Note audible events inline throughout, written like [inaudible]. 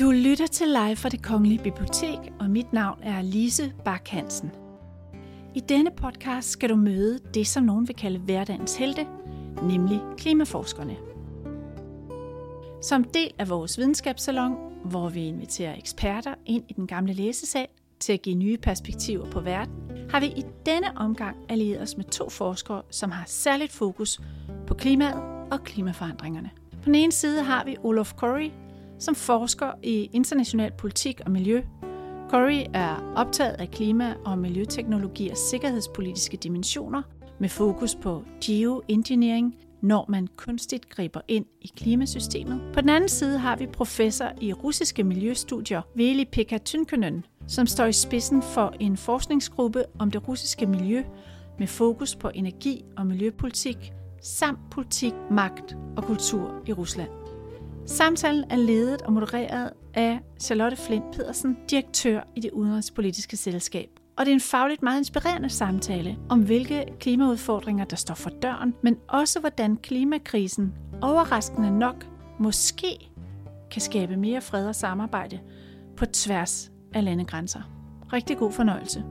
Du lytter til live fra det Kongelige Bibliotek, og mit navn er Lise Bak Hansen. I denne podcast skal du møde det, som nogen vil kalde hverdagens helte, nemlig klimaforskerne. Som del af vores videnskabssalon, hvor vi inviterer eksperter ind i den gamle læsesal til at give nye perspektiver på verden, har vi i denne omgang allieret os med to forskere, som har særligt fokus på klimaet og klimaforandringerne. På den ene side har vi Olof Corey, som forsker i international politik og miljø. Corey er optaget af klima- og miljøteknologiers sikkerhedspolitiske dimensioner med fokus på geoengineering, når man kunstigt griber ind i klimasystemet. På den anden side har vi professor i russiske miljøstudier, Veli Pekka Tynkönen, som står i spidsen for en forskningsgruppe om det russiske miljø med fokus på energi- og miljøpolitik, samt politik, magt og kultur i Rusland. Samtalen er ledet og modereret af Charlotte Flint Pedersen, direktør i det udenrigspolitiske selskab. Og det er en fagligt meget inspirerende samtale om, hvilke klimaudfordringer, der står for døren, men også hvordan klimakrisen overraskende nok måske kan skabe mere fred og samarbejde på tværs af landegrænser. Rigtig god fornøjelse.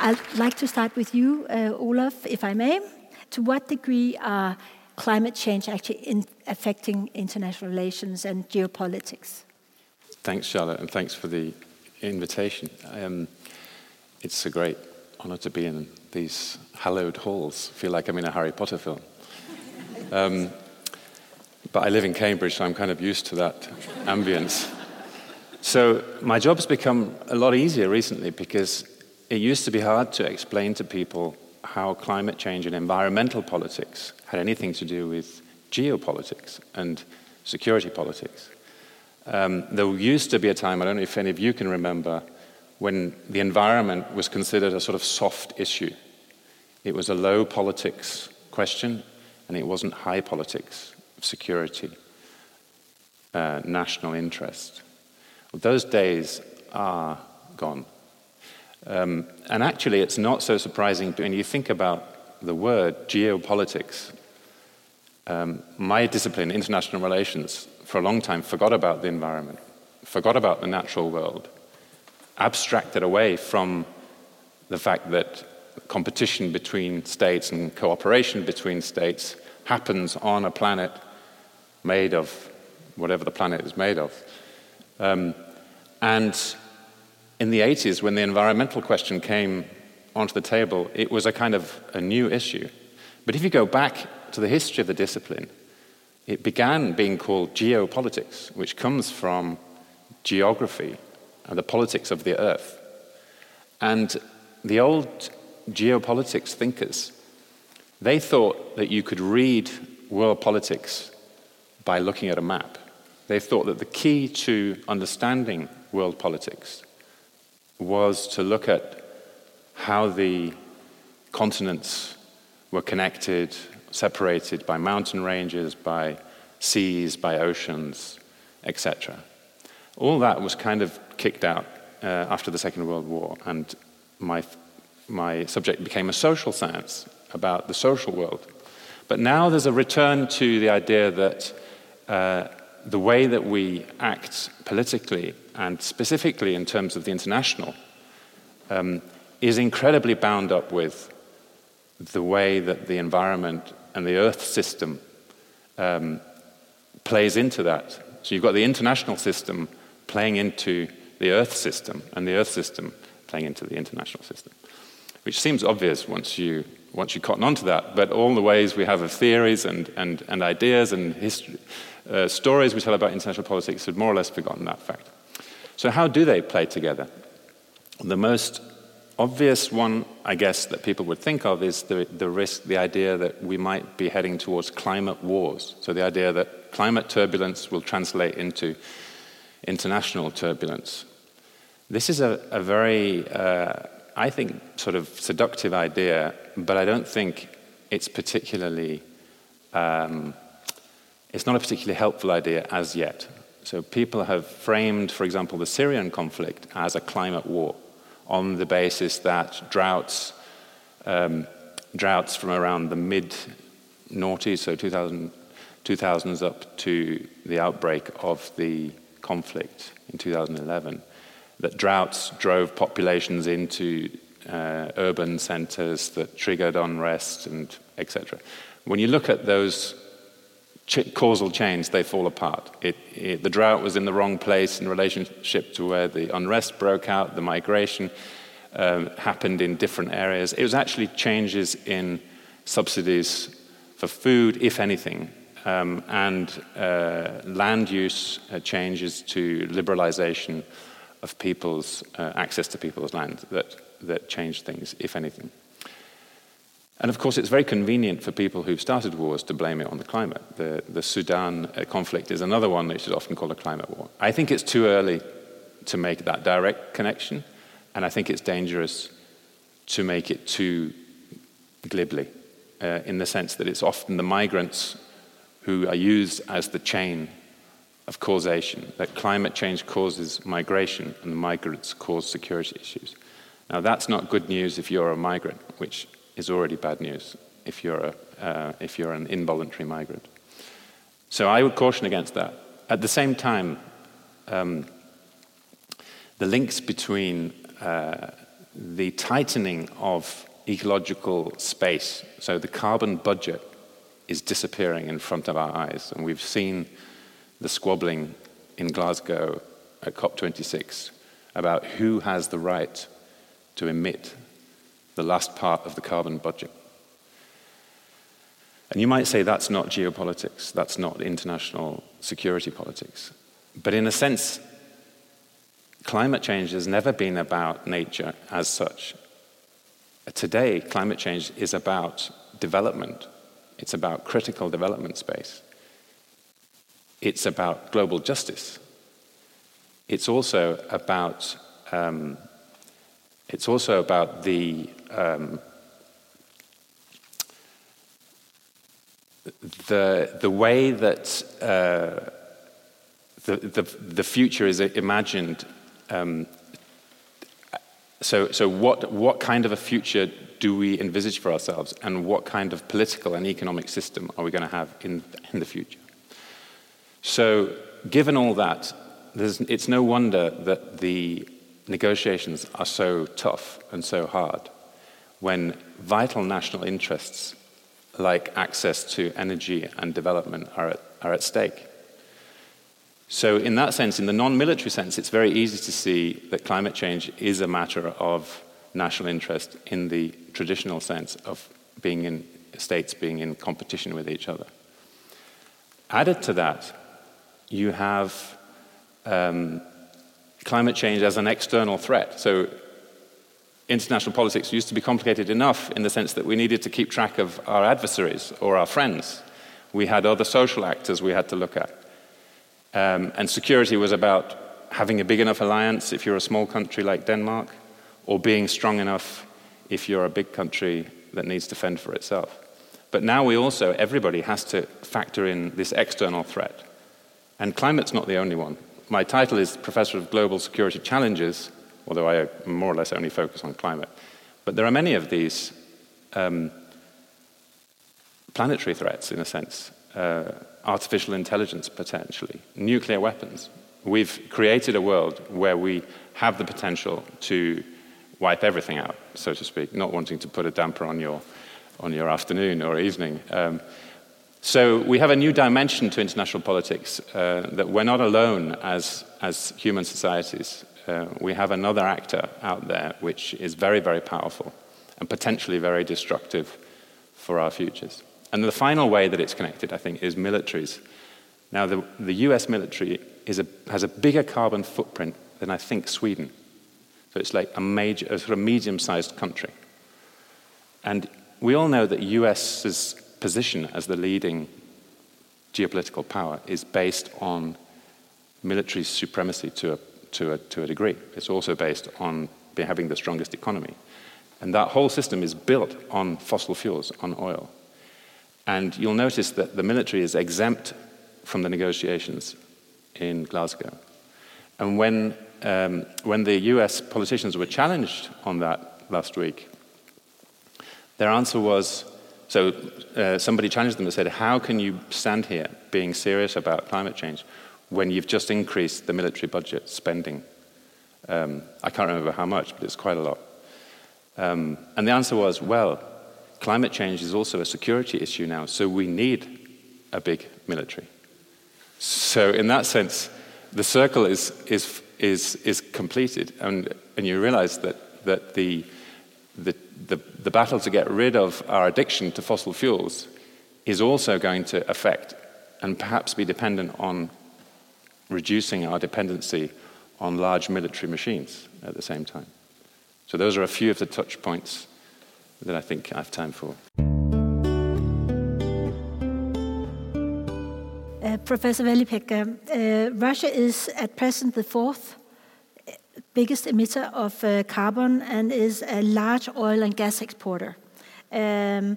I'd like to start with you, uh, Olaf, if I may. To what degree are climate change actually in affecting international relations and geopolitics? Thanks, Charlotte, and thanks for the invitation. Um, it's a great honour to be in these hallowed halls. I feel like I'm in a Harry Potter film. Um, but I live in Cambridge, so I'm kind of used to that ambience. So my job's become a lot easier recently because it used to be hard to explain to people how climate change and environmental politics had anything to do with geopolitics and security politics. Um, there used to be a time, I don't know if any of you can remember, when the environment was considered a sort of soft issue. It was a low politics question, and it wasn't high politics, security, uh, national interest. Well, those days are gone. Um, and actually, it's not so surprising when you think about the word geopolitics. Um, my discipline, international relations, for a long time forgot about the environment, forgot about the natural world, abstracted away from the fact that competition between states and cooperation between states happens on a planet made of whatever the planet is made of. Um, and in the 80s, when the environmental question came onto the table, it was a kind of a new issue. But if you go back to the history of the discipline, it began being called geopolitics, which comes from geography and the politics of the earth. And the old geopolitics thinkers, they thought that you could read world politics by looking at a map. They thought that the key to understanding world politics was to look at how the continents were connected, separated by mountain ranges, by seas, by oceans, etc. All that was kind of kicked out uh, after the Second World War, and my, my subject became a social science about the social world. But now there's a return to the idea that uh, the way that we act politically and specifically in terms of the international um, is incredibly bound up with the way that the environment and the earth system um, plays into that. So you've got the international system playing into the earth system, and the earth system playing into the international system, which seems obvious once you, once you cotton onto that, but all the ways we have of theories and, and, and ideas and history, uh, stories we tell about international politics had more or less forgotten that fact. So, how do they play together? The most obvious one, I guess, that people would think of is the, the risk, the idea that we might be heading towards climate wars. So, the idea that climate turbulence will translate into international turbulence. This is a, a very, uh, I think, sort of seductive idea, but I don't think it's particularly, um, it's not a particularly helpful idea as yet. So people have framed, for example, the Syrian conflict as a climate war on the basis that droughts, um, droughts from around the mid noughties, so 2000, 2000s up to the outbreak of the conflict in 2011, that droughts drove populations into uh, urban centers that triggered unrest and etc. When you look at those ch- causal chains, they fall apart. It, it, the drought was in the wrong place in relationship to where the unrest broke out, the migration um, happened in different areas. It was actually changes in subsidies for food, if anything, um, and uh, land use uh, changes to liberalization of people's uh, access to people's land that, that changed things, if anything. And of course, it's very convenient for people who've started wars to blame it on the climate. The, the Sudan uh, conflict is another one which is often called a climate war. I think it's too early to make that direct connection, and I think it's dangerous to make it too glibly, uh, in the sense that it's often the migrants who are used as the chain of causation, that climate change causes migration and the migrants cause security issues. Now, that's not good news if you're a migrant, which is already bad news if you're, a, uh, if you're an involuntary migrant. So I would caution against that. At the same time, um, the links between uh, the tightening of ecological space, so the carbon budget is disappearing in front of our eyes. And we've seen the squabbling in Glasgow at COP26 about who has the right to emit the last part of the carbon budget. And you might say that's not geopolitics, that's not international security politics. But in a sense, climate change has never been about nature as such. Today, climate change is about development it's about critical development space. It's about global justice. It's also about um, it's also about the um, the the way that uh, the, the the future is imagined. Um, so so what what kind of a future do we envisage for ourselves, and what kind of political and economic system are we going to have in, in the future? So, given all that, it's no wonder that the negotiations are so tough and so hard when vital national interests like access to energy and development are at, are at stake. So, in that sense, in the non military sense, it's very easy to see that climate change is a matter of national interest in the traditional sense of being in states being in competition with each other. Added to that, you have um, climate change as an external threat. So, international politics used to be complicated enough in the sense that we needed to keep track of our adversaries or our friends. We had other social actors we had to look at. Um, and security was about having a big enough alliance if you're a small country like Denmark, or being strong enough if you're a big country that needs to fend for itself. But now we also, everybody has to factor in this external threat. And climate's not the only one. My title is Professor of Global Security Challenges, although I more or less only focus on climate. But there are many of these um, planetary threats, in a sense. Uh, artificial intelligence, potentially, nuclear weapons. We've created a world where we have the potential to wipe everything out, so to speak, not wanting to put a damper on your, on your afternoon or evening. Um, so we have a new dimension to international politics uh, that we're not alone as, as human societies. Uh, we have another actor out there which is very, very powerful and potentially very destructive for our futures. And the final way that it's connected, I think, is militaries. Now, the, the US military a, has a bigger carbon footprint than I think Sweden. So it's like a major, a sort of medium-sized country. And we all know that US's position as the leading geopolitical power is based on military supremacy to a, to a, to a degree. It's also based on having the strongest economy. And that whole system is built on fossil fuels, on oil. And you'll notice that the military is exempt from the negotiations in Glasgow. And when um, when the US politicians were challenged on that last week, their answer was So uh, somebody challenged them and said, How can you stand here being serious about climate change when you've just increased the military budget spending? Um, I can't remember how much, but it's quite a lot. Um, and the answer was, Well, climate change is also a security issue now, so we need a big military. So, in that sense, the circle is, is, is, is completed, and, and you realize that, that the, the, the, the battle to get rid of our addiction to fossil fuels is also going to affect and perhaps be dependent on reducing our dependency on large military machines at the same time. So, those are a few of the touch points that I think I have time for. Uh, Professor Veli-Pekka, uh, Russia is at present the fourth biggest emitter of uh, carbon and is a large oil and gas exporter. Um,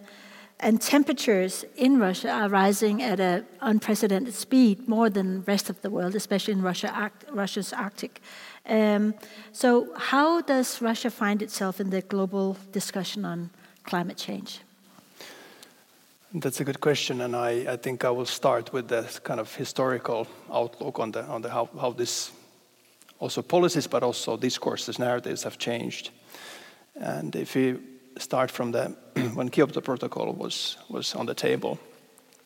and temperatures in Russia are rising at an unprecedented speed, more than the rest of the world, especially in Russia, Russia's Arctic. Um, so, how does Russia find itself in the global discussion on climate change? That's a good question, and I, I think I will start with the kind of historical outlook on the on the how, how this also policies, but also discourses, narratives have changed. And if we start from the [clears throat] when Kyoto Protocol was was on the table,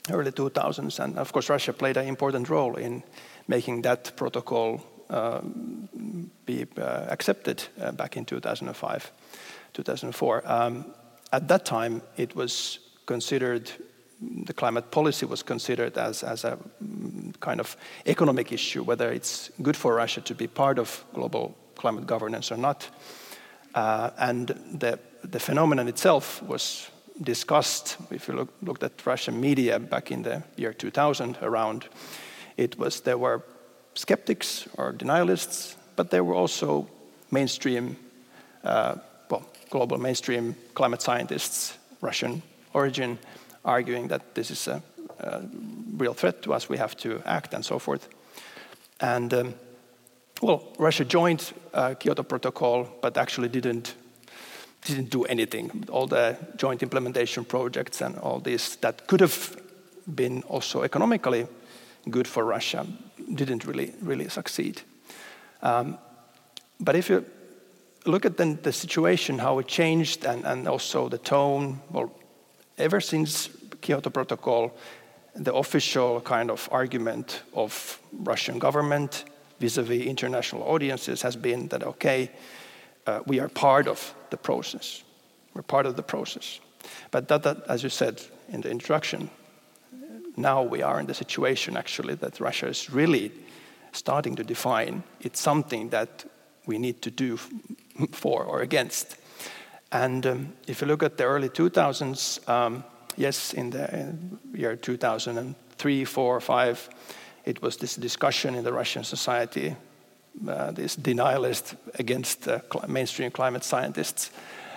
early 2000s, and of course Russia played an important role in making that protocol uh, be uh, accepted uh, back in 2005, 2004. Um, at that time, it was considered the climate policy was considered as, as a mm, kind of economic issue, whether it's good for Russia to be part of global climate governance or not. Uh, and the, the phenomenon itself was discussed, if you look, looked at Russian media back in the year 2000 around, it was there were skeptics or denialists, but there were also mainstream, uh, well, global mainstream climate scientists, Russian origin, arguing that this is a, a real threat to us, we have to act, and so forth. And um, well, Russia joined uh, Kyoto Protocol, but actually didn't didn't do anything. All the joint implementation projects and all this that could have been also economically good for Russia didn't really really succeed. Um, but if you look at then the situation, how it changed, and, and also the tone, well, ever since Kyoto Protocol, the official kind of argument of Russian government vis-a-vis international audiences has been that okay, uh, we are part of the process. We're part of the process. But that, that, as you said in the introduction, now we are in the situation actually that Russia is really starting to define it's something that we need to do for or against. And um, if you look at the early 2000s, um, yes, in the year 2003, 4, 5, it was this discussion in the Russian society, uh, this denialist against uh, cl mainstream climate scientists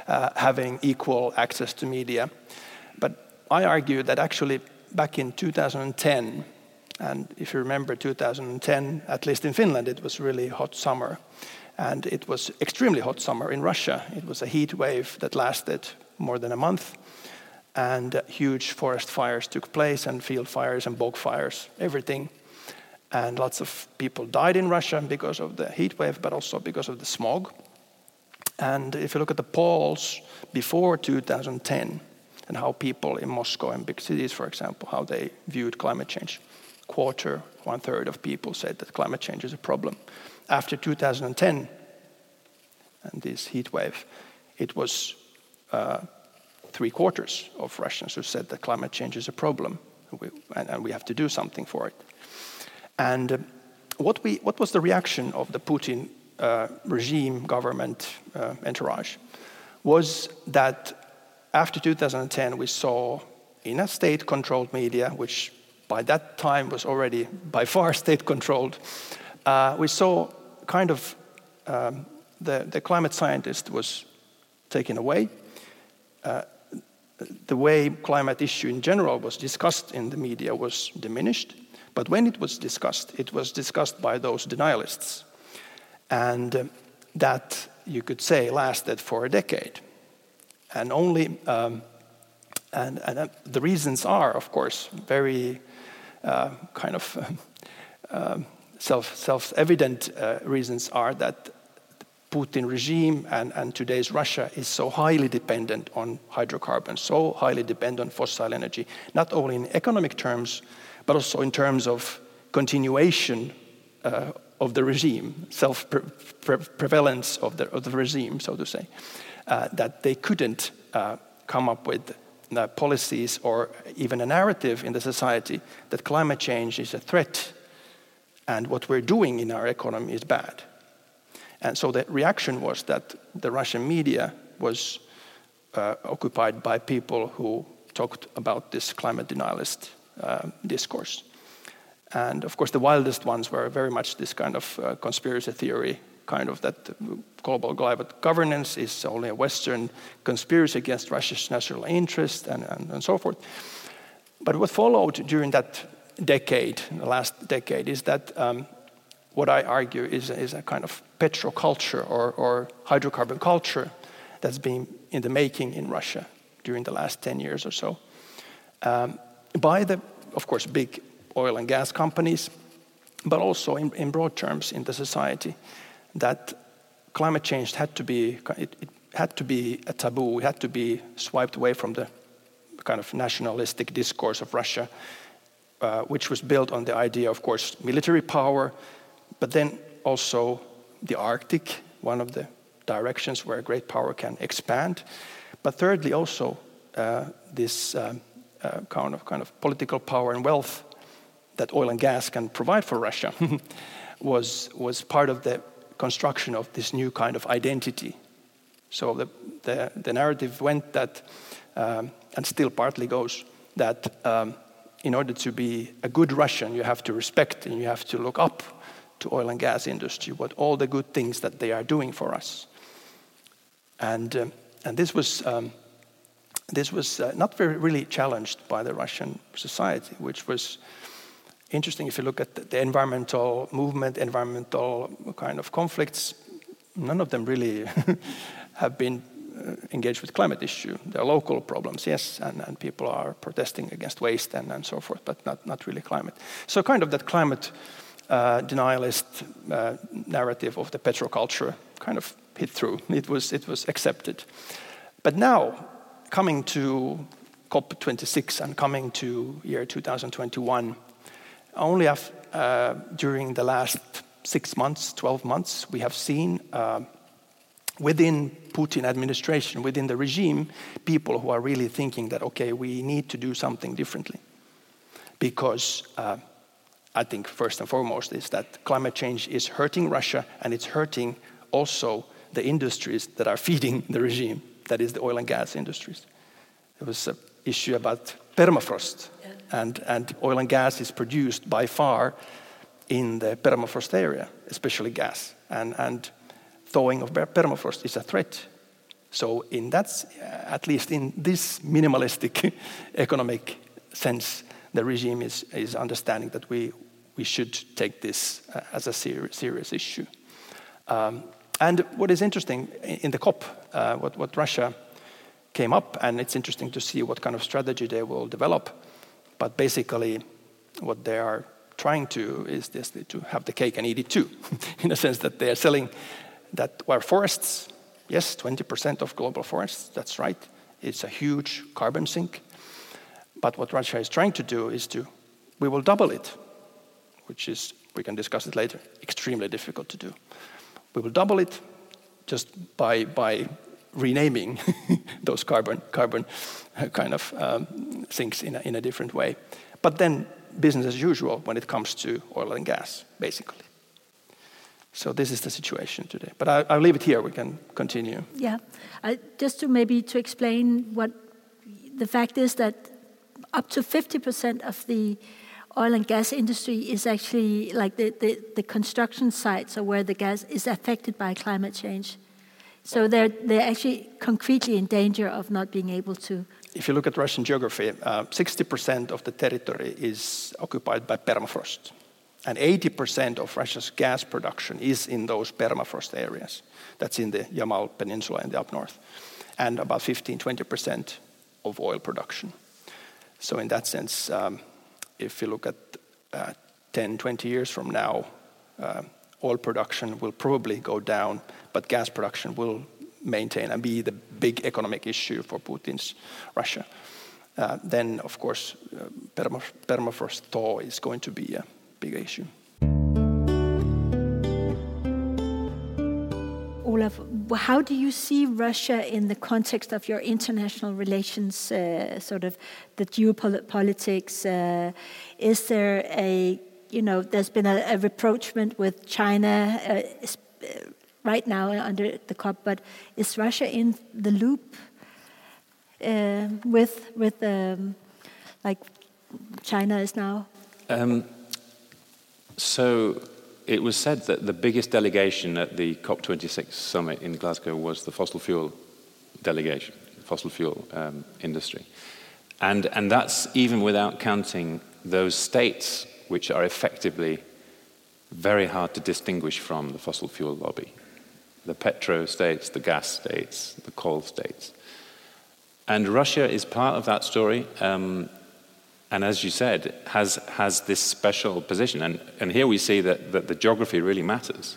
uh, having equal access to media. But I argue that actually back in 2010, and if you remember 2010, at least in Finland, it was really hot summer. And it was extremely hot summer in Russia. It was a heat wave that lasted more than a month. And uh, huge forest fires took place, and field fires and bog fires, everything. And lots of people died in Russia because of the heat wave, but also because of the smog. And if you look at the polls before 2010 and how people in Moscow and big cities, for example, how they viewed climate change, quarter, one third of people said that climate change is a problem after 2010 and this heat wave, it was uh, three quarters of Russians who said that climate change is a problem and we, and, and we have to do something for it. And uh, what, we, what was the reaction of the Putin uh, regime, government, uh, entourage? Was that after 2010 we saw in a state controlled media, which by that time was already by far [laughs] state controlled, uh, we saw kind of um, the, the climate scientist was taken away. Uh, the way climate issue in general was discussed in the media was diminished. But when it was discussed, it was discussed by those denialists. And uh, that, you could say, lasted for a decade. And only um, And, and uh, the reasons are, of course, very uh, kind of [laughs] um, self, self-evident uh, reasons are that Putin regime and, and today's Russia is so highly dependent on hydrocarbons, so highly dependent on fossil energy, not only in economic terms, but also in terms of continuation uh, of the regime, self prevalence of the, of the regime, so to say, uh, that they couldn't uh, come up with uh, policies or even a narrative in the society that climate change is a threat and what we're doing in our economy is bad. And so the reaction was that the Russian media was uh, occupied by people who talked about this climate denialist uh, discourse. And of course, the wildest ones were very much this kind of uh, conspiracy theory, kind of that global climate governance is only a Western conspiracy against Russia's national interest and, and, and so forth. But what followed during that decade, in the last decade, is that um, what I argue is, is a kind of petroculture or, or hydrocarbon culture that's been in the making in Russia during the last 10 years or so. Um, by the, of course, big oil and gas companies, but also in, in broad terms in the society, that climate change had to be, it, it had to be a taboo, it had to be swiped away from the kind of nationalistic discourse of Russia, uh, which was built on the idea, of course, military power, but then also the Arctic, one of the directions where great power can expand. But thirdly, also uh, this um, uh, kind, of, kind of political power and wealth that oil and gas can provide for Russia [laughs] was, was part of the construction of this new kind of identity. So the, the, the narrative went that, um, and still partly goes, that um, in order to be a good Russian, you have to respect and you have to look up to oil and gas industry, what all the good things that they are doing for us. And, um, and this was, um, this was uh, not very really challenged by the Russian society, which was interesting if you look at the environmental movement, environmental kind of conflicts, none of them really [laughs] have been uh, engaged with climate issue. There are local problems, yes, and, and people are protesting against waste and, and so forth, but not, not really climate. So kind of that climate uh, denialist uh, narrative of the petroculture kind of hit through. It was, it was accepted. But now, coming to COP26 and coming to year 2021, only have, uh, during the last six months, 12 months, we have seen uh, within Putin administration, within the regime, people who are really thinking that, okay, we need to do something differently. Because uh, I think first and foremost is that climate change is hurting Russia and it's hurting also the industries that are [laughs] feeding the regime, that is the oil and gas industries. There was an issue about permafrost, and, and oil and gas is produced by far in the permafrost area, especially gas. And, and thawing of permafrost is a threat. So, in that, at least in this minimalistic [laughs] economic sense, the regime is, is understanding that we, we should take this uh, as a ser serious issue. Um, and what is interesting in the COP, uh, what, what Russia came up, and it's interesting to see what kind of strategy they will develop. But basically, what they are trying to is this to have the cake and eat it too, [laughs] in a sense that they are selling that our forests, yes, 20% of global forests, that's right, it's a huge carbon sink. But what Russia is trying to do is to, we will double it which is, we can discuss it later, extremely difficult to do. We will double it just by, by renaming [laughs] those carbon, carbon uh, kind of um, things in a, in a different way. But then business as usual when it comes to oil and gas, basically. So this is the situation today. But I, will leave it here. We can continue. Yeah, uh, just to maybe to explain what the fact is that up to 50% of the oil and gas industry is actually like the, the, the construction sites or where the gas is affected by climate change. So they're, they're actually concretely in danger of not being able to. If you look at Russian geography, uh, 60% of the territory is occupied by permafrost. And 80% of Russia's gas production is in those permafrost areas. That's in the Yamal Peninsula in the up north. And about 15, 20% of oil production. So, in that sense, um, if you look at uh, 10, 20 years from now, uh, oil production will probably go down, but gas production will maintain and be the big economic issue for Putin's Russia. Uh, then, of course, uh, permafrost thaw is going to be a big issue. Olaf, how do you see Russia in the context of your international relations, uh, sort of the geopolitics? Uh, is there a, you know, there's been a, a reproachment with China uh, uh right now under the COP, but is Russia in the loop uh, with, with um, like China is now? Um, so it was said that the biggest delegation at the COP26 summit in Glasgow was the fossil fuel delegation, fossil fuel um, industry. And, and that's even without counting those states which are effectively very hard to distinguish from the fossil fuel lobby the petro states, the gas states, the coal states. And Russia is part of that story. Um, and as you said, has, has this special position. And, and here we see that, that the geography really matters.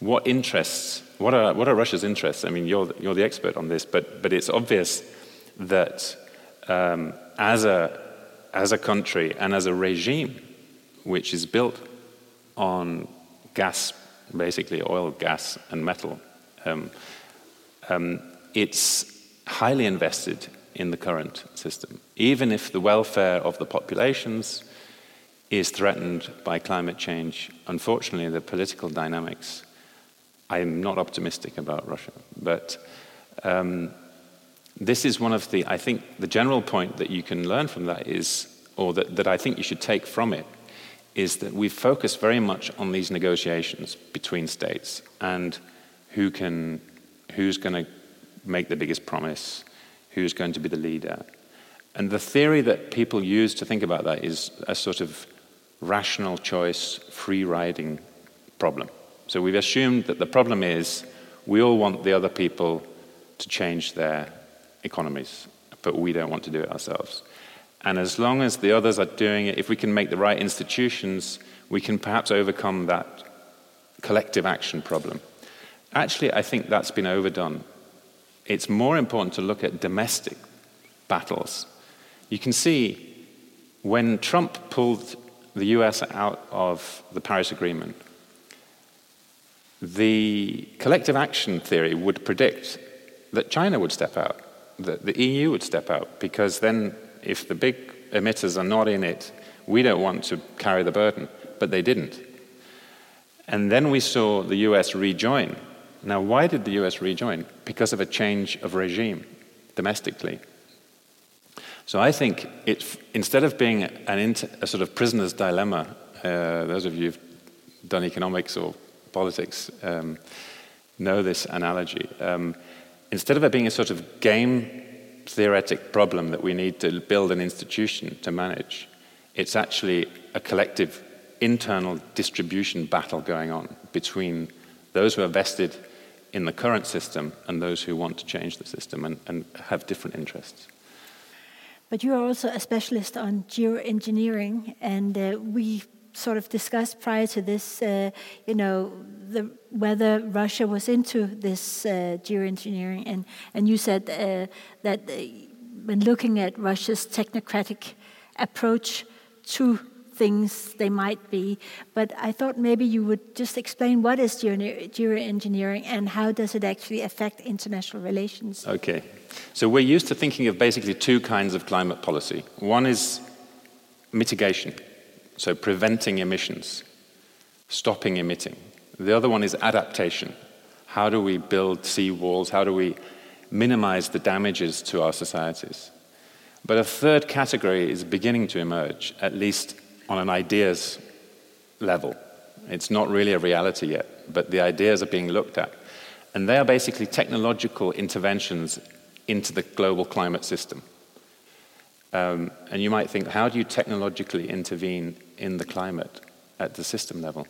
What interests, what are, what are Russia's interests? I mean, you're, you're the expert on this, but, but it's obvious that um, as, a, as a country and as a regime which is built on gas, basically oil, gas, and metal, um, um, it's highly invested in the current system. Even if the welfare of the populations is threatened by climate change, unfortunately, the political dynamics, I'm not optimistic about Russia. But um, this is one of the, I think, the general point that you can learn from that is, or that, that I think you should take from it, is that we focus very much on these negotiations between states and who can, who's going to make the biggest promise, who's going to be the leader. And the theory that people use to think about that is a sort of rational choice, free riding problem. So we've assumed that the problem is we all want the other people to change their economies, but we don't want to do it ourselves. And as long as the others are doing it, if we can make the right institutions, we can perhaps overcome that collective action problem. Actually, I think that's been overdone it's more important to look at domestic battles. You can see when Trump pulled the US out of the Paris Agreement, the collective action theory would predict that China would step out, that the EU would step out, because then if the big emitters are not in it, we don't want to carry the burden. But they didn't. And then we saw the US rejoin now, why did the US rejoin? Because of a change of regime domestically. So I think it, instead of being an a sort of prisoner's dilemma, uh, those of you who've done economics or politics um, know this analogy. Um, instead of it being a sort of game theoretic problem that we need to build an institution to manage, it's actually a collective internal distribution battle going on between those who are vested in the current system and those who want to change the system and, and have different interests. But you are also a specialist on geoengineering, and uh, we sort of discussed prior to this, uh, you know, the, whether Russia was into this uh, geoengineering, and and you said uh, that uh, when looking at Russia's technocratic approach to things they might be. But I thought maybe you would just explain what is geoengineering and how does it actually affect international relations? Okay. So we're used to thinking of basically two kinds of climate policy. One is mitigation, so preventing emissions, stopping emitting. The other one is adaptation. How do we build sea walls? How do we minimize the damages to our societies? But a third category is beginning to emerge, at least on an ideas level. It's not really a reality yet, but the ideas are being looked at. And they are basically technological interventions into the global climate system. Um, and you might think, how do you technologically intervene in the climate at the system level?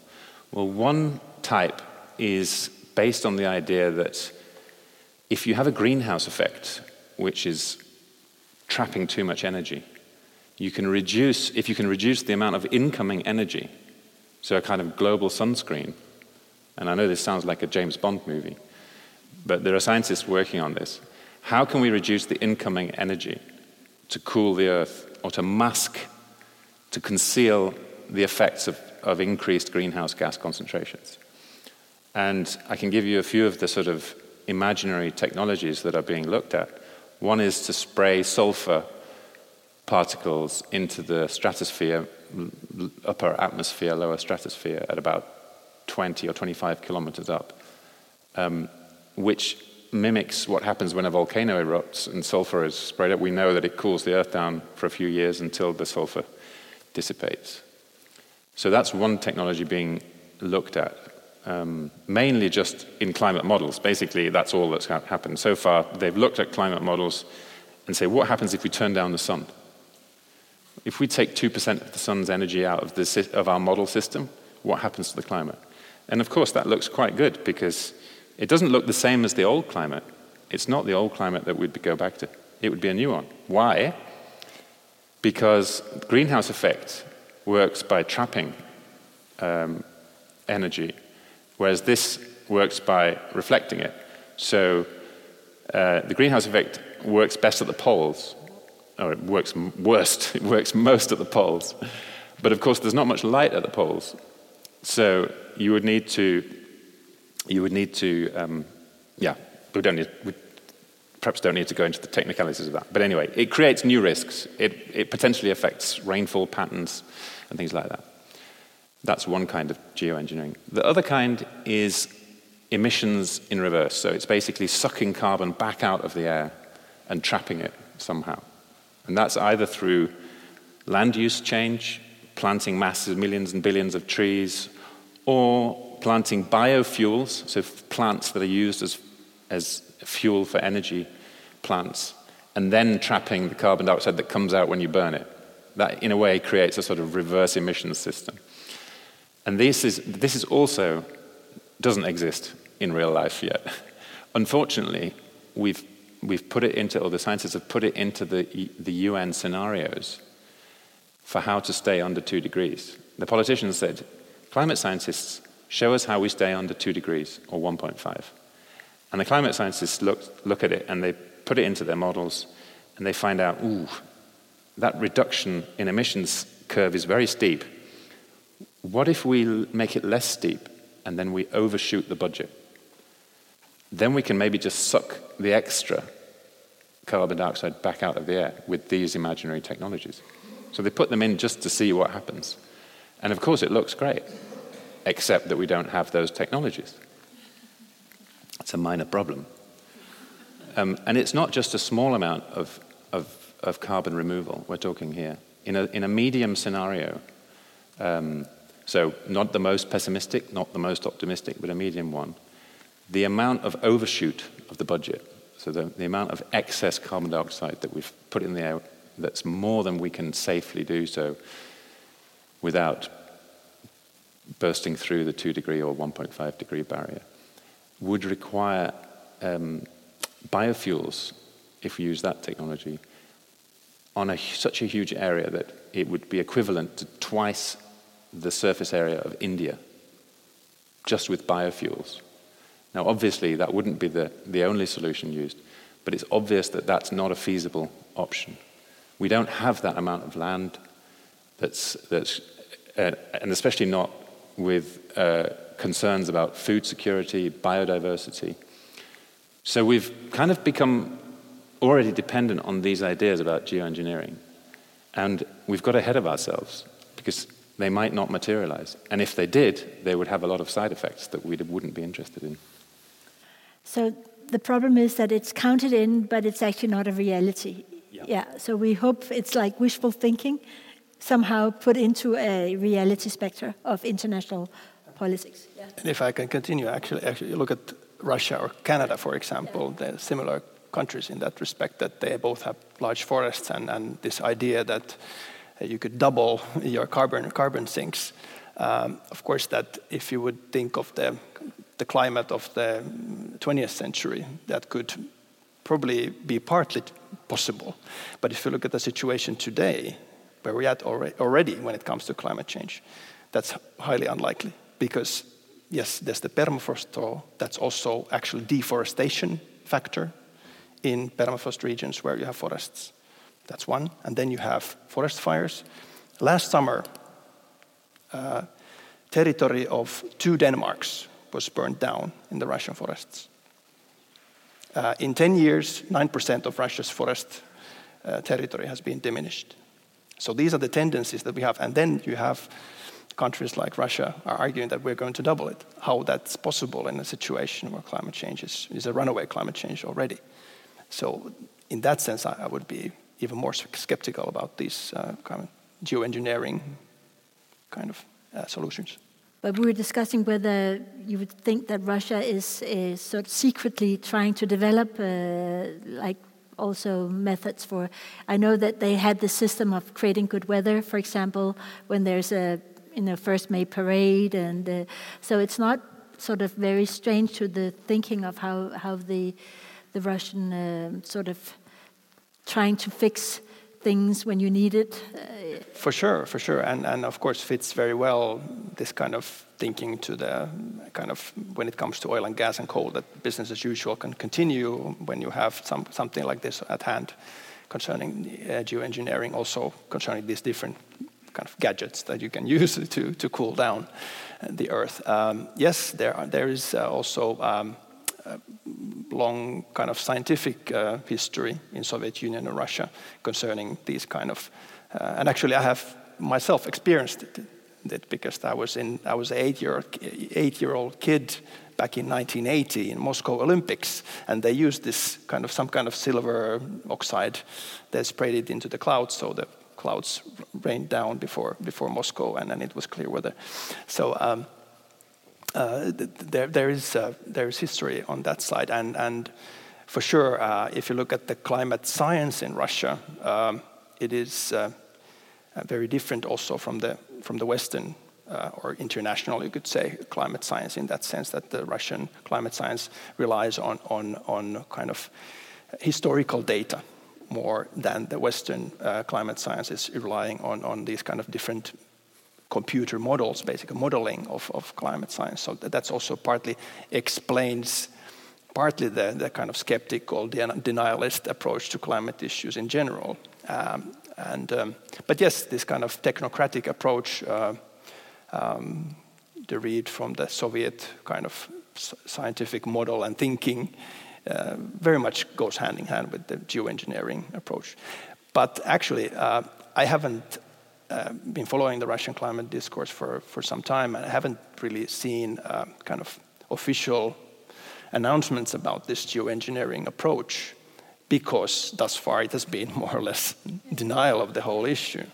Well, one type is based on the idea that if you have a greenhouse effect, which is trapping too much energy. You can reduce, if you can reduce the amount of incoming energy, so a kind of global sunscreen, and I know this sounds like a James Bond movie, but there are scientists working on this. How can we reduce the incoming energy to cool the earth or to mask, to conceal the effects of, of increased greenhouse gas concentrations? And I can give you a few of the sort of imaginary technologies that are being looked at. One is to spray sulfur particles into the stratosphere, upper atmosphere, lower stratosphere, at about 20 or 25 kilometers up, um, which mimics what happens when a volcano erupts and sulfur is sprayed up. We know that it cools the earth down for a few years until the sulfur dissipates. So that's one technology being looked at, um, mainly just in climate models. Basically, that's all that's ha- happened. So far, they've looked at climate models and say, what happens if we turn down the sun? If we take 2% of the sun's energy out of, the, of our model system, what happens to the climate? And of course, that looks quite good because it doesn't look the same as the old climate. It's not the old climate that we'd go back to. It would be a new one. Why? Because greenhouse effect works by trapping um, energy, whereas this works by reflecting it. So uh, the greenhouse effect works best at the poles, or it works worst, [laughs] it works most at the poles. But of course, there's not much light at the poles. So you would need to, you would need to, um, yeah, we don't need, we perhaps don't need to go into the technicalities of that. But anyway, it creates new risks. It, it potentially affects rainfall patterns and things like that. That's one kind of geoengineering. The other kind is emissions in reverse. So it's basically sucking carbon back out of the air and trapping it somehow. And that's either through land use change, planting masses, millions and billions of trees, or planting biofuels, so plants that are used as, as fuel for energy plants, and then trapping the carbon dioxide that comes out when you burn it. That, in a way, creates a sort of reverse emissions system. And this is, this is also doesn't exist in real life yet. [laughs] Unfortunately, we've, we've put it into, or the scientists have put it into the, the UN scenarios for how to stay under two degrees. The politicians said, climate scientists, show us how we stay under two degrees or 1.5. And the climate scientists look, look at it and they put it into their models and they find out, ooh, that reduction in emissions curve is very steep. What if we make it less steep and then we overshoot the budget? Then we can maybe just suck the extra carbon dioxide back out of the air with these imaginary technologies. So they put them in just to see what happens. And of course, it looks great, except that we don't have those technologies. It's a minor problem. Um, and it's not just a small amount of, of, of, carbon removal we're talking here. In a, in a medium scenario, um, so not the most pessimistic, not the most optimistic, but a medium one, the amount of overshoot of the budget, so the, the amount of excess carbon dioxide that we've put in the air, that's more than we can safely do so without bursting through the 2 degree or 1.5 degree barrier, would require um, biofuels, if we use that technology, on a, such a huge area that it would be equivalent to twice the surface area of India, just with biofuels. Now, obviously, that wouldn't be the, the only solution used, but it's obvious that that's not a feasible option. We don't have that amount of land that's, that's uh, and especially not with uh, concerns about food security, biodiversity. So we've kind of become already dependent on these ideas about geoengineering. And we've got ahead of ourselves because they might not materialize. And if they did, they would have a lot of side effects that we wouldn't be interested in. So the problem is that it's counted in, but it's actually not a reality. Yeah. yeah. So we hope it's like wishful thinking, somehow put into a reality spectre of international politics. Yeah. And if I can continue, actually, actually look at Russia or Canada, for example, yeah. they're similar countries in that respect that they both have large forests and, and this idea that you could double your carbon carbon sinks. Um, of course, that if you would think of the the climate of the 20th century, that could probably be partly possible. But if you look at the situation today, where we're at already when it comes to climate change, that's highly unlikely because yes, there's the permafrost thaw. That's also actually deforestation factor in permafrost regions where you have forests. That's one. And then you have forest fires. Last summer, uh, territory of two Denmarks was burned down in the Russian forests. Uh, in 10 years, 9% of Russia's forest uh, territory has been diminished. So these are the tendencies that we have. And then you have countries like Russia are arguing that we're going to double it. How that's possible in a situation where climate change is, is a runaway climate change already. So, in that sense, I, I would be even more skeptical about these uh, kind of geoengineering kind of uh, solutions. But we were discussing whether you would think that Russia is, is sort of secretly trying to develop, uh, like also methods for. I know that they had the system of creating good weather, for example, when there's a you know first May parade, and uh, so it's not sort of very strange to the thinking of how how the the Russian uh, sort of trying to fix things when you need it. For sure, for sure, and and of course fits very well this kind of thinking to the kind of when it comes to oil and gas and coal that business as usual can continue when you have some something like this at hand concerning uh, geoengineering, also concerning these different kind of gadgets that you can [laughs] use to to cool down the earth. Um, yes, there are, there is uh, also. Um, long kind of scientific uh, history in Soviet Union and Russia concerning these kind of, uh, and actually I have myself experienced it, it, because I was in I was an eight year eight year old kid back in 1980 in Moscow Olympics, and they used this kind of some kind of silver oxide. They sprayed it into the clouds, so the clouds rained down before before Moscow, and then it was clear weather. So. Um, uh, there, there, is, uh, there is history on that side. And, and for sure, uh, if you look at the climate science in Russia, um, it is uh, uh, very different also from the, from the Western uh, or international, you could say, climate science in that sense that the Russian climate science relies on, on, on kind of historical data more than the Western climate science is relying on, on these kind of different computer models, basically modeling of, of climate science. So that's also partly explains partly the, the kind of skeptical denialist approach to climate issues in general. Um, and, um, but yes, this kind of technocratic approach, uh, um, derived from the Soviet kind of scientific model and thinking, uh, very much goes hand in hand with the geoengineering approach. But actually, uh, I haven't uh, been following the Russian climate discourse for, for some time, and I haven't really seen uh, kind of official announcements about this geoengineering approach because thus far it has been [laughs] more or less denial of the whole issue.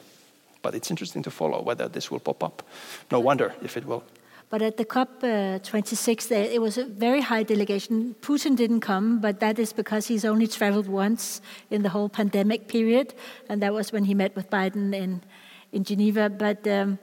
But it's interesting to follow whether this will pop up. No wonder if it will. But at the COP26, uh, it was a very high delegation. Putin didn't come, but that is because he's only traveled once in the whole pandemic period, and that was when he met with Biden in in Geneva, but um,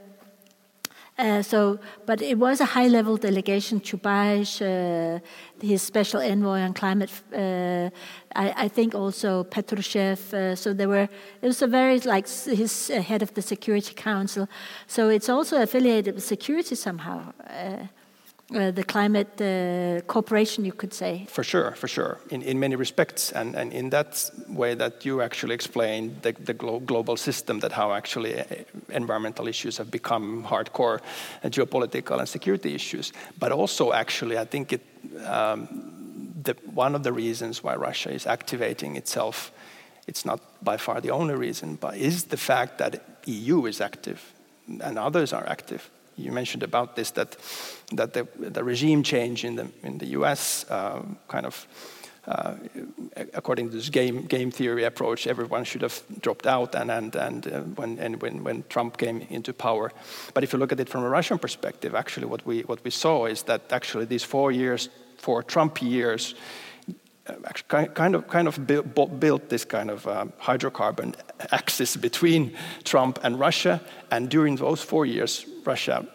uh, so, but it was a high-level delegation. Chubais, uh, his special envoy on climate, uh, I, I, think also Patrushev. Uh, so there were. It was a very like his head of the Security Council. So it's also affiliated with security somehow. Uh, the climate uh, cooperation, you could say. For sure, for sure, in, in many respects. And, and in that way that you actually explained the, the glo global system, that how actually uh, environmental issues have become hardcore uh, geopolitical and security issues. But also, actually, I think it, um, the, one of the reasons why Russia is activating itself, it's not by far the only reason, but is the fact that EU is active and others are active you mentioned about this that that the, the regime change in the in the U.S. Uh, kind of. Uh, according to this game game theory approach, everyone should have dropped out, and and and uh, when and when when Trump came into power. But if you look at it from a Russian perspective, actually, what we what we saw is that actually these four years, four Trump years, uh, kind of kind of built, built this kind of um, hydrocarbon axis between Trump and Russia, and during those four years, Russia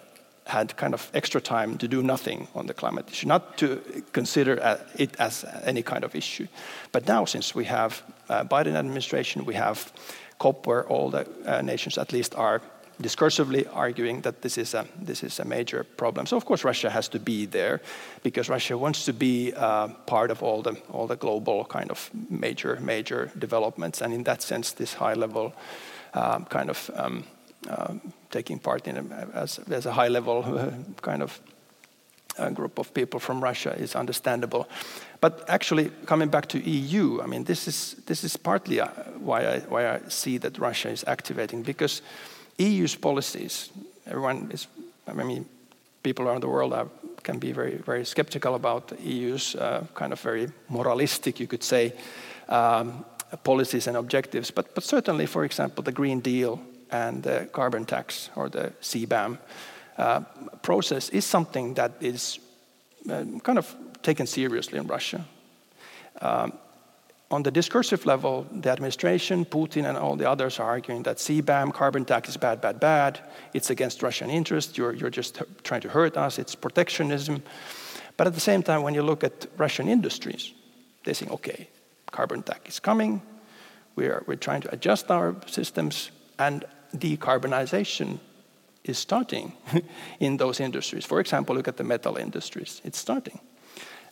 had kind of extra time to do nothing on the climate issue, not to consider it as any kind of issue. But now, since we have uh, Biden administration, we have COP, where all the uh, nations at least are discursively arguing that this is a this is a major problem. So of course Russia has to be there because Russia wants to be uh, part of all the all the global kind of major major developments, and in that sense, this high level um, kind of um, taking part in a, as, as a high level [laughs] kind of uh, group of people from Russia is understandable. But actually, coming back to EU, I mean, this is, this is partly uh, why I, why I see that Russia is activating, because EU's policies, everyone is, I mean, people around the world are, can be very, very skeptical about EU's uh, kind of very moralistic, you could say, um, policies and objectives. But, but certainly, for example, the Green Deal and the carbon tax or the CBAM uh, process is something that is uh, kind of taken seriously in Russia. Um, on the discursive level, the administration, Putin, and all the others are arguing that CBAM, carbon tax, is bad, bad, bad. It's against Russian interest. You're, you're just trying to hurt us. It's protectionism. But at the same time, when you look at Russian industries, they say, okay, carbon tax is coming. We are, we're trying to adjust our systems. And decarbonization is starting [laughs] in those industries. For example, look at the metal industries, it's starting.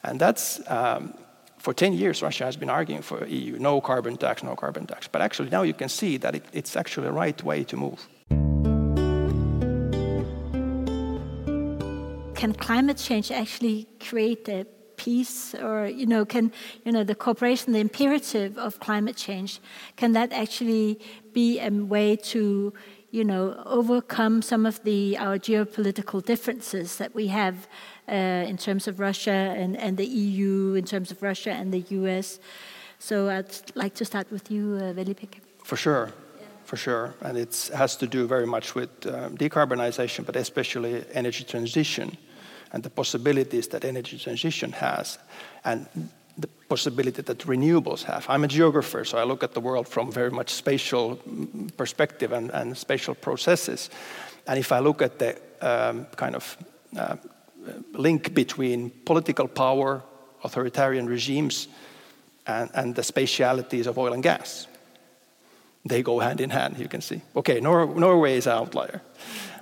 And that's, um, for 10 years, Russia has been arguing for EU no carbon tax, no carbon tax. But actually, now you can see that it, it's actually the right way to move. Can climate change actually create a peace or you know can you know the cooperation the imperative of climate change can that actually be a way to you know overcome some of the our geopolitical differences that we have uh, in terms of Russia and, and the EU in terms of Russia and the US so I'd like to start with you uh, Veli-Pekka for sure. For sure. And it has to do very much with um, decarbonization, but especially energy transition and the possibilities that energy transition has and the possibility that renewables have. I'm a geographer, so I look at the world from very much spatial perspective and, and spatial processes. And if I look at the um, kind of uh, link between political power, authoritarian regimes, and, and, the spatialities of oil and gas, they go hand in hand, you can see. Okay, Nor Norway is an outlier.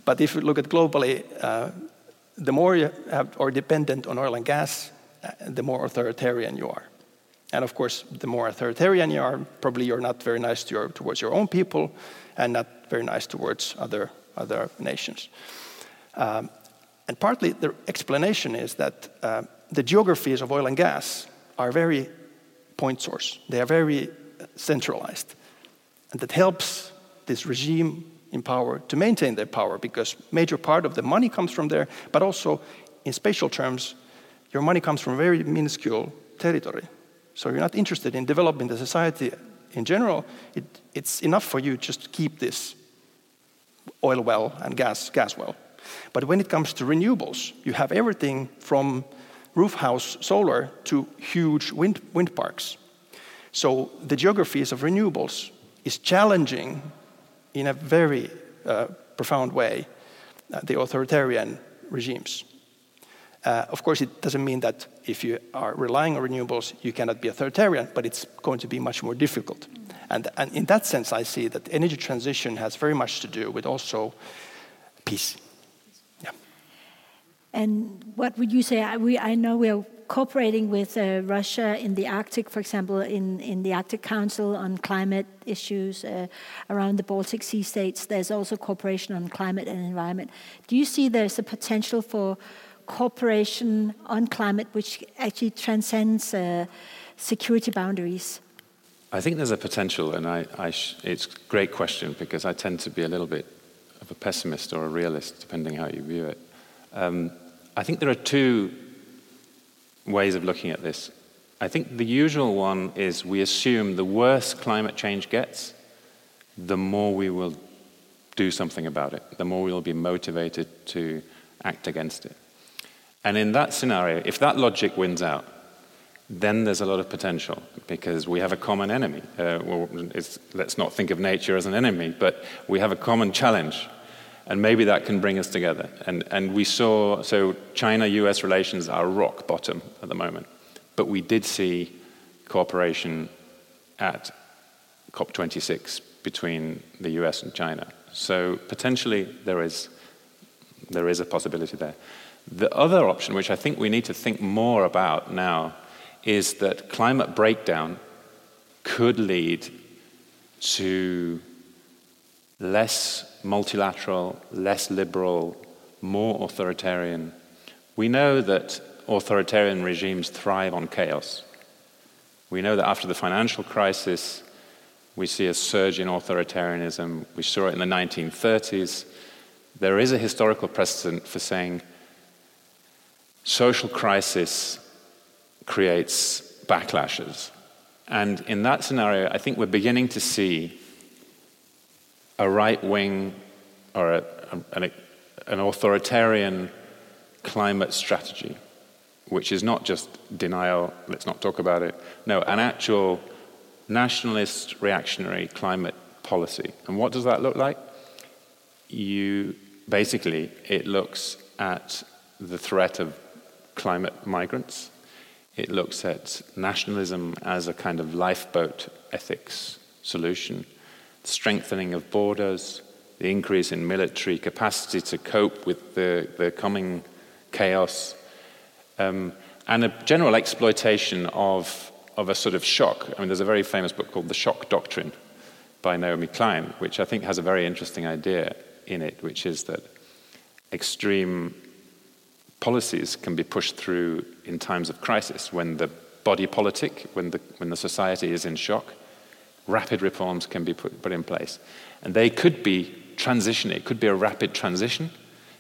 But if you look at globally, uh, the more you have, are dependent on oil and gas, uh, the more authoritarian you are. And of course, the more authoritarian you are, probably you're not very nice to your, towards your own people and not very nice towards other, other nations. Um, and partly the explanation is that uh, the geographies of oil and gas are very point source, they are very centralized. And that helps this regime in power to maintain their power because major part of the money comes from there but also in spatial terms your money comes from very minuscule territory. So you're not interested in developing the society in general. It, it's enough for you just to keep this oil well and gas, gas well. But when it comes to renewables you have everything from roof house solar to huge wind, wind parks. So the geographies of renewables is challenging in a very uh, profound way uh, the authoritarian regimes. Uh, of course, it doesn't mean that if you are relying on renewables, you cannot be authoritarian, but it's going to be much more difficult. And, and in that sense, I see that energy transition has very much to do with also peace. Yeah. And what would you say? I, We, I know we are cooperating with uh, Russia in the Arctic, for example, in, in the Arctic Council on climate issues uh, around the Baltic Sea states. There's also cooperation on climate and environment. Do you see there's a potential for cooperation on climate which actually transcends uh, security boundaries? I think there's a potential, and I, I it's a great question because I tend to be a little bit of a pessimist or a realist, depending how you view it. Um, I think there are two ways of looking at this. I think the usual one is we assume the worse climate change gets, the more we will do something about it, the more we will be motivated to act against it. And in that scenario, if that logic wins out, then there's a lot of potential because we have a common enemy. Uh, well, let's not think of nature as an enemy, but we have a common challenge. And maybe that can bring us together. And, and we saw, so China US relations are rock bottom at the moment. But we did see cooperation at COP26 between the US and China. So potentially there is, there is a possibility there. The other option, which I think we need to think more about now, is that climate breakdown could lead to less multilateral, less liberal, more authoritarian. We know that authoritarian regimes thrive on chaos. We know that after the financial crisis, we see a surge in authoritarianism. We saw it in the 1930s. There is a historical precedent for saying social crisis creates backlashes. And in that scenario, I think we're beginning to see a right wing or a, an, an authoritarian climate strategy, which is not just denial, let's not talk about it. No, an actual nationalist reactionary climate policy. And what does that look like? You basically, it looks at the threat of climate migrants. It looks at nationalism as a kind of lifeboat ethics solution strengthening of borders, the increase in military capacity to cope with the, the coming chaos, um, and a general exploitation of, of a sort of shock. I mean, there's a very famous book called The Shock Doctrine by Naomi Klein, which I think has a very interesting idea in it, which is that extreme policies can be pushed through in times of crisis when the body politic, when the, when the society is in shock rapid reforms can be put, put in place. And they could be transition. It could be a rapid transition,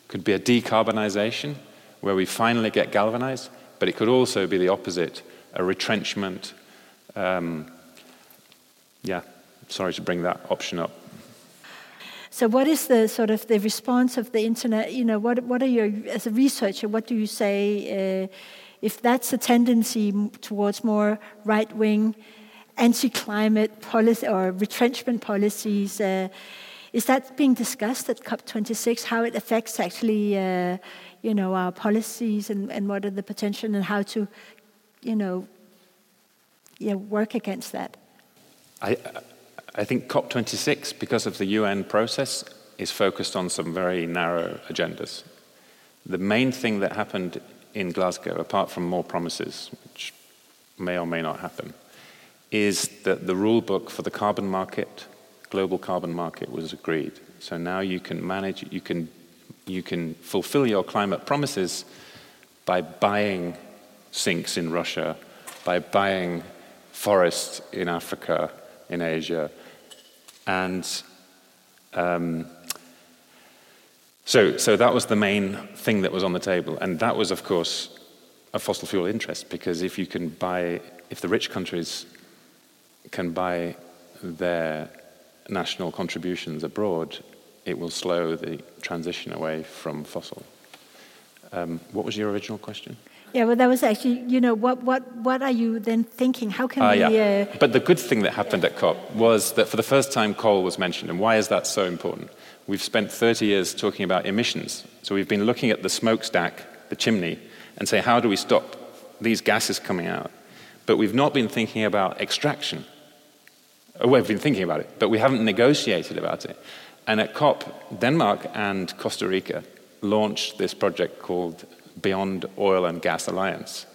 could be a decarbonization where we finally get galvanized, but it could also be the opposite, a retrenchment. Um, yeah, sorry to bring that option up. So, what is the sort of the response of the internet? You know, what what are your as a researcher? What do you say uh, if that's a tendency towards more right wing? Anti-climate policy or retrenchment policies. Uh, is that being discussed at COP26? How it affects actually, uh, you know, our policies and, and what are the potential and how to, you know, yeah, work against that? I, I think COP26, because of the UN process, is focused on some very narrow agendas. The main thing that happened in Glasgow, apart from more promises, which may or may not happen, is that the rule book for the carbon market, global carbon market, was agreed. So now you can manage, you can, you can fulfill your climate promises by buying sinks in Russia, by buying forests in Africa, in Asia. And um, so, so that was the main thing that was on the table. And that was, of course, a fossil fuel interest, because if you can buy, if the rich countries can buy their national contributions abroad, it will slow the transition away from fossil. Um, what was your original question? Yeah, well, that was actually, you know, what, what, what are you then thinking? How can uh, we. Yeah. Uh, but the good thing that happened at COP was that for the first time coal was mentioned. And why is that so important? We've spent 30 years talking about emissions. So we've been looking at the smokestack, the chimney, and say, how do we stop these gases coming out? But we've not been thinking about extraction. Oh, we've been thinking about it, but we haven't negotiated about it. And at COP, Denmark and Costa Rica launched this project called Beyond Oil and Gas Alliance,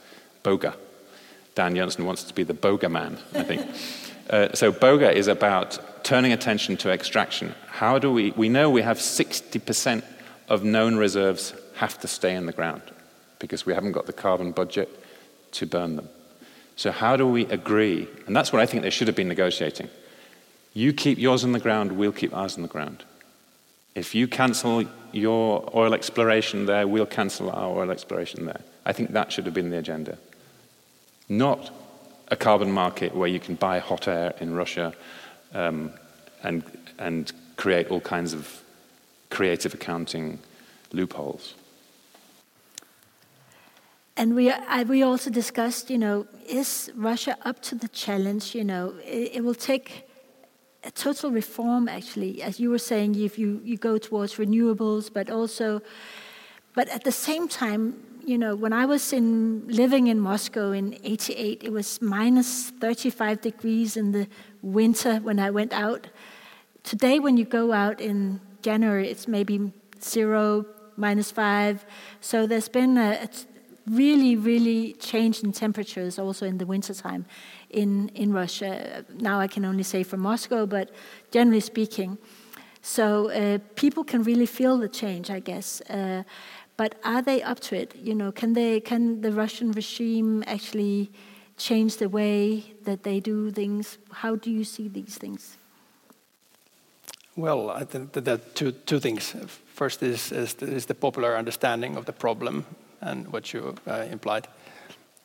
BOGA. Dan Jørgensen wants to be the BOGA man, I think. [laughs] uh, so BOGA is about turning attention to extraction. How do we, we know we have 60% of known reserves have to stay in the ground because we haven't got the carbon budget to burn them. So, how do we agree? And that's what I think they should have been negotiating. You keep yours in the ground, we'll keep ours in the ground. If you cancel your oil exploration there, we'll cancel our oil exploration there. I think that should have been the agenda. Not a carbon market where you can buy hot air in Russia um, and, and create all kinds of creative accounting loopholes. And we, I, we also discussed, you know, is Russia up to the challenge? You know, it, it will take a total reform, actually, as you were saying, if you, you go towards renewables, but also, but at the same time, you know, when I was in living in Moscow in '88, it was minus 35 degrees in the winter when I went out. Today, when you go out in January, it's maybe zero, minus five. So there's been a, a really, really change in temperatures also in the wintertime in, in Russia. Now I can only say for Moscow, but generally speaking. So uh, people can really feel the change, I guess. Uh, but are they up to it? You know, can they? Can the Russian regime actually change the way that they do things? How do you see these things? Well, I think that there are two, two things. First is, is, is the popular understanding of the problem and what you uh, implied.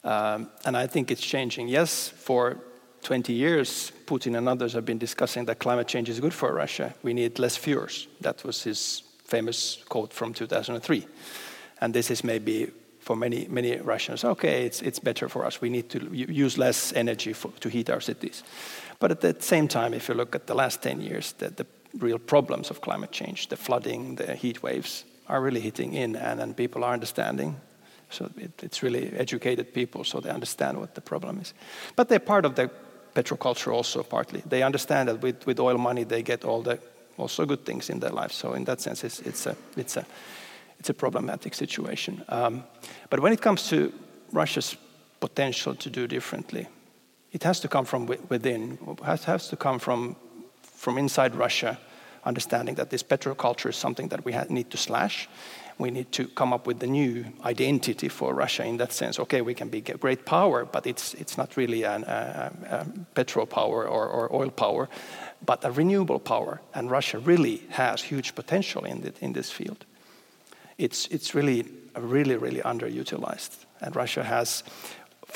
Um, and I think it's changing. Yes, for 20 years, Putin and others have been discussing that climate change is good for Russia. We need less fuels. That was his famous quote from 2003. And this is maybe for many, many Russians, okay, it's, it's better for us. We need to use less energy for, to heat our cities. But at the same time, if you look at the last 10 years, the, the real problems of climate change, the flooding, the heat waves, are really hitting in, and, and people are understanding. So it, it's really educated people, so they understand what the problem is. But they're part of the petroculture also, partly. They understand that with, with oil money, they get all the also good things in their life. So in that sense, it's, it's, a, it's, a, it's a problematic situation. Um, but when it comes to Russia's potential to do differently, it has to come from within. It has, to come from, from inside Russia, understanding that this petroculture is something that we need to slash. We need to come up with a new identity for Russia in that sense. Okay, we can be a great power, but it's, it's not really a, petro power or, or oil power but a renewable power. And Russia really has huge potential in, the, in this field. It's, it's really, really, really underutilized. And Russia has,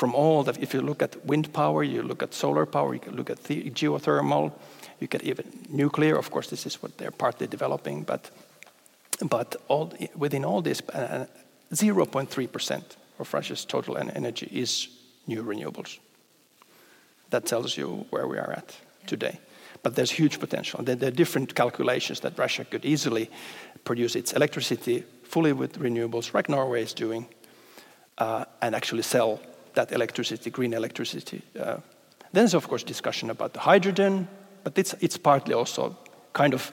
from all the, if you look at wind power, you look at solar power, you can look at the, geothermal, you get even nuclear. Of course, this is what they're partly developing, but, but all, within all this, 0.3% uh, of Russia's total energy is new renewables. That tells you where we are at today. But there's huge potential. There, are different calculations that Russia could easily produce its electricity fully with renewables, like Norway is doing, uh, and actually sell that electricity, green electricity. Uh, then there's, of course, discussion about the hydrogen, but it's, it's partly also kind of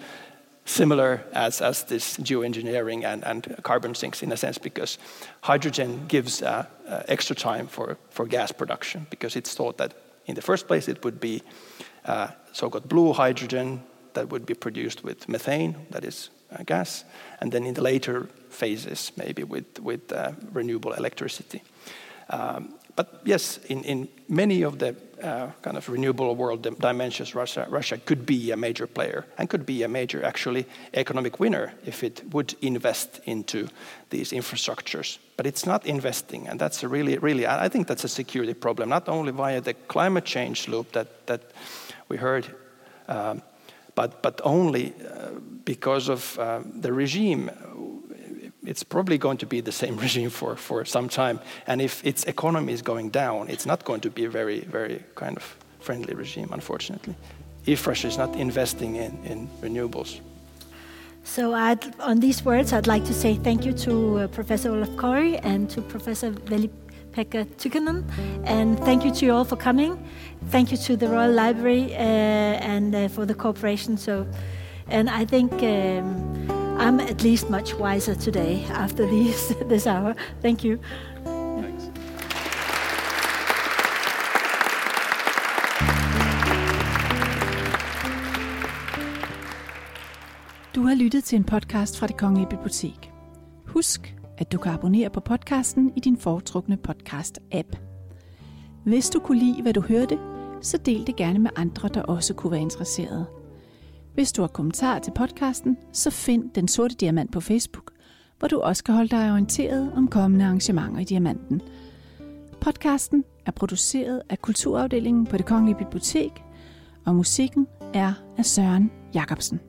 similar as, as this geoengineering and, and carbon sinks in a sense because hydrogen gives uh, uh, extra time for, for gas production because it's thought that in the first place it would be uh, so-called blue hydrogen that would be produced with methane, that is uh, gas, and then in the later phases, maybe with, with uh, renewable electricity. Um, but yes, in, in many of the uh, kind of renewable world dimensions, Russia, Russia could be a major player and could be a major, actually, economic winner if it would invest into these infrastructures. But it's not investing, and that's a really, really, I think that's a security problem, not only via the climate change loop that, that we heard, um, but, but only uh, because of uh, the regime. It's probably going to be the same [laughs] regime for, for some time. And if its economy is going down, it's not going to be a very, very kind of friendly regime, unfortunately, if Russia is not investing in, in renewables. So, I'd, on these words, I'd like to say thank you to uh, Professor Olaf Corry and to Professor Veli Pekka Tynkkynen. And thank you to you all for coming. Thank you to the Royal Library uh, and uh, for the cooperation. So, and I think um, I'm at least much wiser today after these, [laughs] this hour. Thank you. Thanks. Du har lyttet til en podcast fra det Kongelige Bibliotek. Husk, at du kan abonnere på podcasten i din foretrukne podcast-app. Hvis du kunne lide, hvad du hørte, så del det gerne med andre, der også kunne være interesserede. Hvis du har kommentarer til podcasten, så find Den Sorte Diamant på Facebook, hvor du også kan holde dig orienteret om kommende arrangementer i Diamanten. Podcasten er produceret af Kulturafdelingen på det Kongelige Bibliotek, og musikken er af Søren Jacobsen.